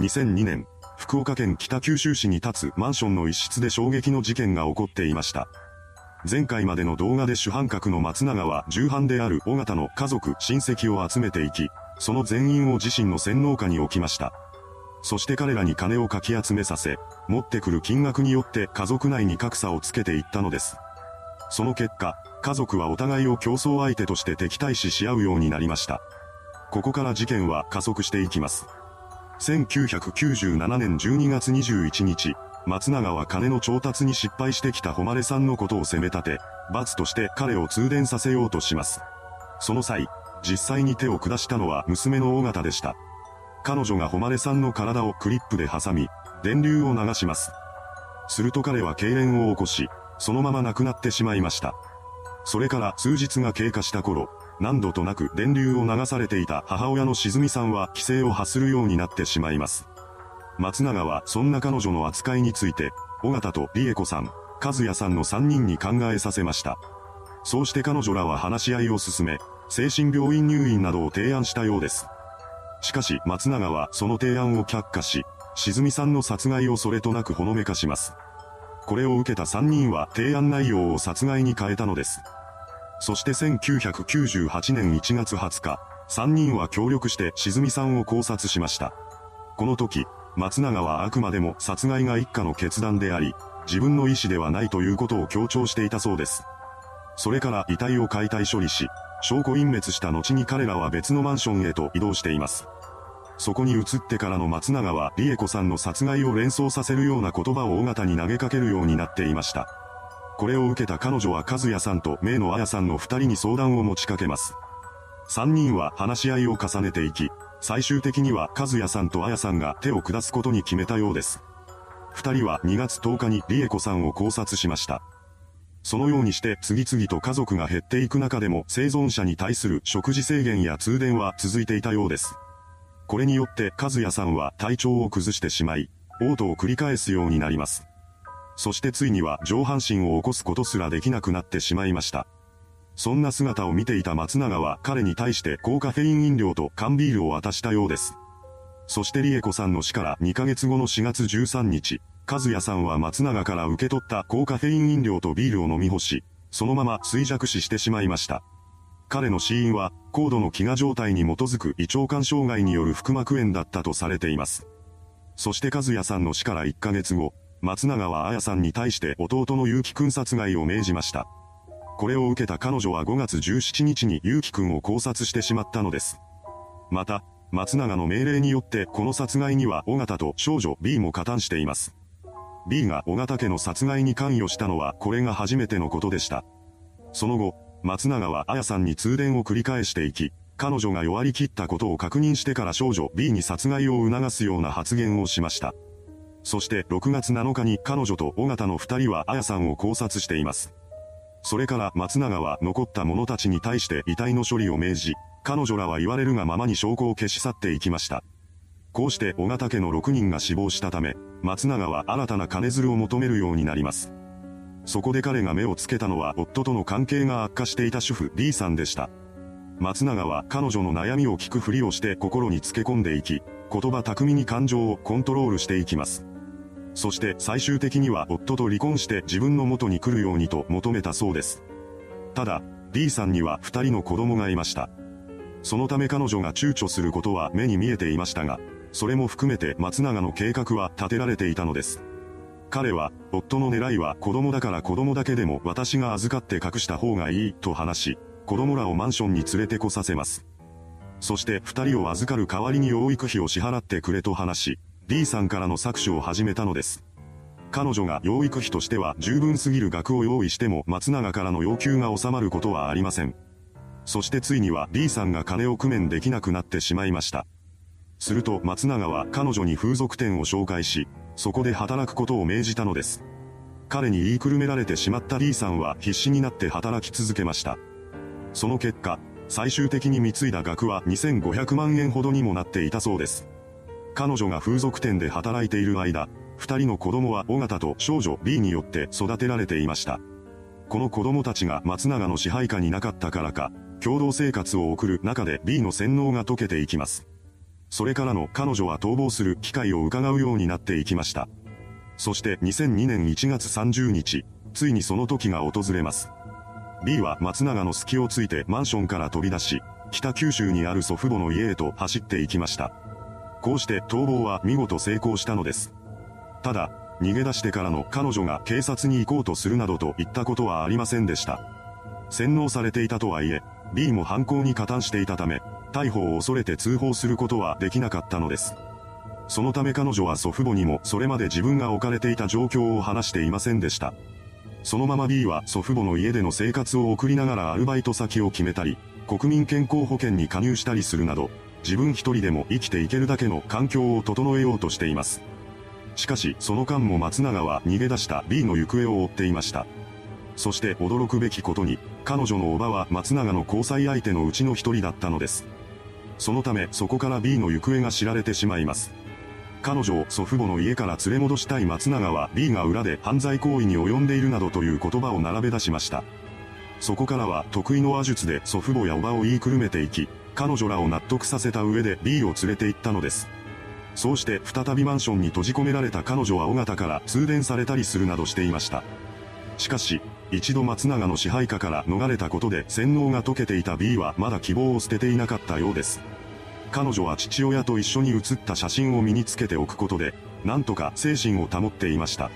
2002年、福岡県北九州市に立つマンションの一室で衝撃の事件が起こっていました。前回までの動画で主犯格の松永は重犯である尾形の家族、親戚を集めていき、その全員を自身の洗脳下に置きました。そして彼らに金をかき集めさせ、持ってくる金額によって家族内に格差をつけていったのです。その結果、家族はお互いを競争相手として敵対視し合うようになりました。ここから事件は加速していきます。1997年12月21日、松永は金の調達に失敗してきた誉さんのことを責め立て、罰として彼を通電させようとします。その際、実際に手を下したのは娘の尾形でした。彼女が誉さんの体をクリップで挟み、電流を流します。すると彼は痙攣を起こし、そのまま亡くなってしまいました。それから数日が経過した頃、何度となく電流を流されていた母親の静美さんは規制を発するようになってしまいます。松永はそんな彼女の扱いについて、尾形と理恵子さん、和也さんの3人に考えさせました。そうして彼女らは話し合いを進め、精神病院入院などを提案したようです。しかし松永はその提案を却下し、静美さんの殺害をそれとなくほのめかします。これを受けた3人は提案内容を殺害に変えたのです。そして1998年1月20日、3人は協力して静美さんを考察しました。この時、松永はあくまでも殺害が一家の決断であり、自分の意思ではないということを強調していたそうです。それから遺体を解体処理し、証拠隠滅した後に彼らは別のマンションへと移動しています。そこに移ってからの松永は理恵子さんの殺害を連想させるような言葉を尾形に投げかけるようになっていました。これを受けた彼女は和也さんと名野彩さんの二人に相談を持ちかけます。三人は話し合いを重ねていき、最終的には和也さんと彩さんが手を下すことに決めたようです。二人は2月10日に理恵子さんを考察しました。そのようにして次々と家族が減っていく中でも生存者に対する食事制限や通電は続いていたようです。これによって和也さんは体調を崩してしまい、嘔吐を繰り返すようになります。そしてついには上半身を起こすことすらできなくなってしまいました。そんな姿を見ていた松永は彼に対して高カフェイン飲料と缶ビールを渡したようです。そして理恵子さんの死から2ヶ月後の4月13日、和也さんは松永から受け取った高カフェイン飲料とビールを飲み干し、そのまま衰弱死してしまいました。彼の死因は、高度の飢餓状態に基づく胃腸管障害による腹膜炎だったとされています。そして和也さんの死から1ヶ月後、松永は彩さんに対して弟の結城くん殺害を命じました。これを受けた彼女は5月17日に結城くんを考察してしまったのです。また、松永の命令によってこの殺害には尾形と少女 B も加担しています。B が尾形家の殺害に関与したのはこれが初めてのことでした。その後、松永は彩さんに通電を繰り返していき、彼女が弱り切ったことを確認してから少女 B に殺害を促すような発言をしました。そして6月7日に彼女と尾形の二人は彩さんを考察しています。それから松永は残った者たちに対して遺体の処理を命じ、彼女らは言われるがままに証拠を消し去っていきました。こうして尾形家の6人が死亡したため、松永は新たな金づるを求めるようになります。そこで彼が目をつけたのは夫との関係が悪化していた主婦 D さんでした。松永は彼女の悩みを聞くふりをして心につけ込んでいき、言葉巧みに感情をコントロールしていきます。そして最終的には夫と離婚して自分の元に来るようにと求めたそうです。ただ、D さんには二人の子供がいました。そのため彼女が躊躇することは目に見えていましたが、それも含めて松永の計画は立てられていたのです。彼は、夫の狙いは子供だから子供だけでも私が預かって隠した方がいいと話し、子供らをマンションに連れてこさせます。そして二人を預かる代わりに養育費を支払ってくれと話し、D さんからの搾取を始めたのです。彼女が養育費としては十分すぎる額を用意しても松永からの要求が収まることはありません。そしてついには D さんが金を工面できなくなってしまいました。すると松永は彼女に風俗店を紹介し、そこで働くことを命じたのです。彼に言いくるめられてしまった D さんは必死になって働き続けました。その結果、最終的に貢いだ額は2500万円ほどにもなっていたそうです。彼女が風俗店で働いている間、二人の子供は尾形と少女 B によって育てられていました。この子供たちが松永の支配下になかったからか、共同生活を送る中で B の洗脳が解けていきます。それからの彼女は逃亡する機会を伺うようになっていきました。そして2002年1月30日、ついにその時が訪れます。B は松永の隙をついてマンションから飛び出し、北九州にある祖父母の家へと走っていきました。こうして逃亡は見事成功したのです。ただ、逃げ出してからの彼女が警察に行こうとするなどといったことはありませんでした。洗脳されていたとはいえ、B も犯行に加担していたため、逮捕を恐れて通報することはできなかったのです。そのため彼女は祖父母にもそれまで自分が置かれていた状況を話していませんでした。そのまま B は祖父母の家での生活を送りながらアルバイト先を決めたり、国民健康保険に加入したりするなど、自分一人でも生きていけるだけの環境を整えようとしています。しかし、その間も松永は逃げ出した B の行方を追っていました。そして驚くべきことに、彼女の叔母は松永の交際相手のうちの一人だったのです。そのためそこから B の行方が知られてしまいます。彼女を祖父母の家から連れ戻したい松永は B が裏で犯罪行為に及んでいるなどという言葉を並べ出しました。そこからは得意の話術で祖父母や叔母を言いくるめていき、彼女らを納得させた上で B を連れて行ったのです。そうして再びマンションに閉じ込められた彼女は尾形から通電されたりするなどしていました。しかし、一度松永の支配下から逃れたことで洗脳が解けていた B はまだ希望を捨てていなかったようです。彼女は父親と一緒に写った写真を身につけておくことで、なんとか精神を保っていました。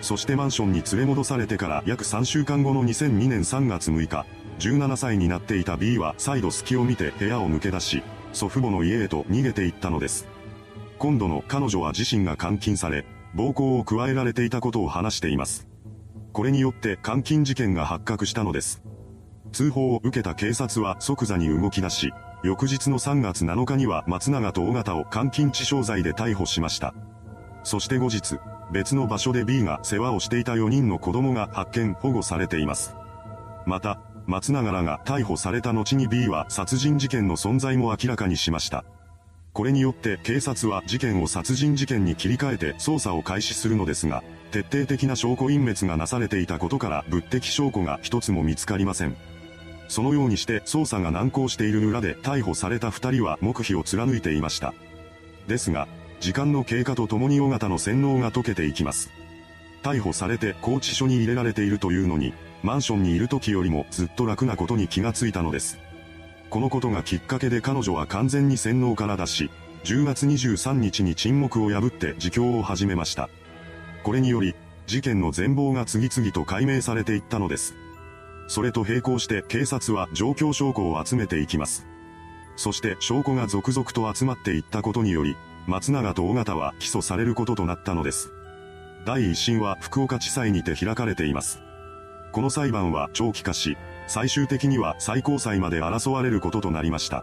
そしてマンションに連れ戻されてから約3週間後の2002年3月6日、17歳になっていた B は再度隙を見て部屋を抜け出し、祖父母の家へと逃げていったのです。今度の彼女は自身が監禁され、暴行を加えられていたことを話しています。これによって監禁事件が発覚したのです。通報を受けた警察は即座に動き出し、翌日の3月7日には松永と尾形を監禁致傷罪で逮捕しました。そして後日、別の場所で B が世話をしていた4人の子供が発見保護されています。また、松永らが逮捕された後に B は殺人事件の存在も明らかにしました。これによって警察は事件を殺人事件に切り替えて捜査を開始するのですが、徹底的な証拠隠滅がなされていたことから物的証拠が一つも見つかりません。そのようにして捜査が難航している裏で逮捕された二人は黙秘を貫いていました。ですが、時間の経過とともに尾形の洗脳が解けていきます。逮捕されて拘置所に入れられているというのに、マンションにいる時よりもずっと楽なことに気がついたのです。このことがきっかけで彼女は完全に洗脳から脱し、10月23日に沈黙を破って自供を始めました。これにより、事件の全貌が次々と解明されていったのです。それと並行して警察は状況証拠を集めていきます。そして証拠が続々と集まっていったことにより、松永と尾形は起訴されることとなったのです。第一審は福岡地裁にて開かれています。この裁判は長期化し、最終的には最高裁まで争われることとなりました。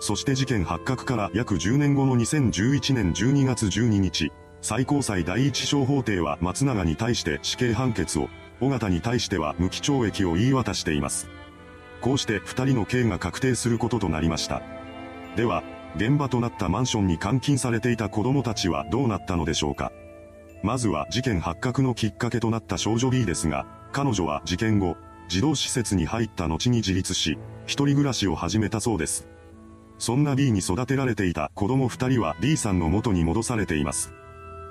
そして事件発覚から約10年後の2011年12月12日、最高裁第一小法廷は松永に対して死刑判決を、尾形に対しては無期懲役を言い渡しています。こうして二人の刑が確定することとなりました。では、現場となったマンションに監禁されていた子供たちはどうなったのでしょうか。まずは事件発覚のきっかけとなった少女 B ですが、彼女は事件後、児童施設に入った後に自立し、一人暮らしを始めたそうです。そんな B に育てられていた子供二人は D さんの元に戻されています。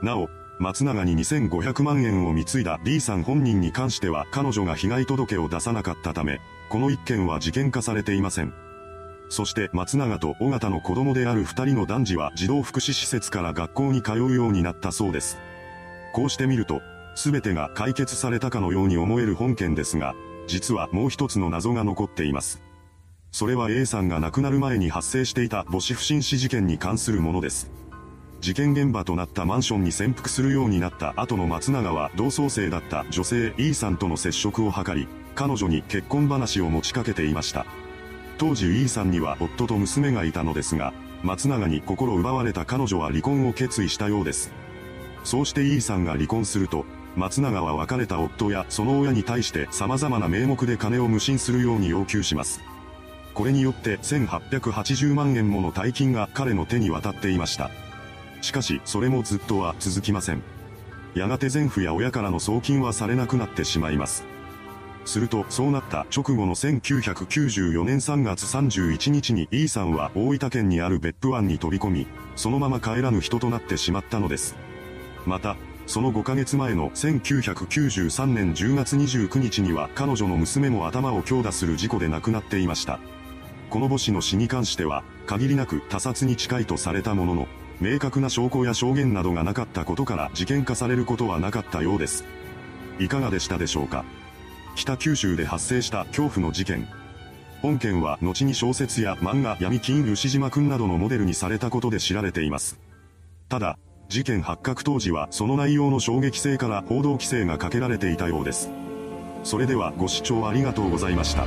なお、松永に2500万円を貢いだ D さん本人に関しては彼女が被害届を出さなかったため、この一件は事件化されていません。そして松永と尾形の子供である二人の男児は児童福祉施設から学校に通うようになったそうです。こうしてみると、すべてが解決されたかのように思える本件ですが、実はもう一つの謎が残っています。それは A さんが亡くなる前に発生していた母子不審死事件に関するものです。事件現場となったマンションに潜伏するようになった後の松永は同窓生だった女性 E さんとの接触を図り、彼女に結婚話を持ちかけていました。当時 E さんには夫と娘がいたのですが、松永に心奪われた彼女は離婚を決意したようです。そうして E さんが離婚すると、松永は別れた夫やその親に対して様々な名目で金を無心するように要求します。これによって1880万円もの大金が彼の手に渡っていました。しかし、それもずっとは続きません。やがて前夫や親からの送金はされなくなってしまいます。すると、そうなった直後の1994年3月31日に E さんは大分県にある別府湾に飛び込み、そのまま帰らぬ人となってしまったのです。また、その5ヶ月前の1993年10月29日には彼女の娘も頭を強打する事故で亡くなっていました。この母子の死に関しては、限りなく他殺に近いとされたものの、明確な証拠や証言などがなかったことから事件化されることはなかったようです。いかがでしたでしょうか？北九州で発生した恐怖の事件。本件は後に小説や漫画闇金牛島くんなどのモデルにされたことで知られています。ただ、事件発覚当時はその内容の衝撃性から報道規制がかけられていたようです。それではご視聴ありがとうございました。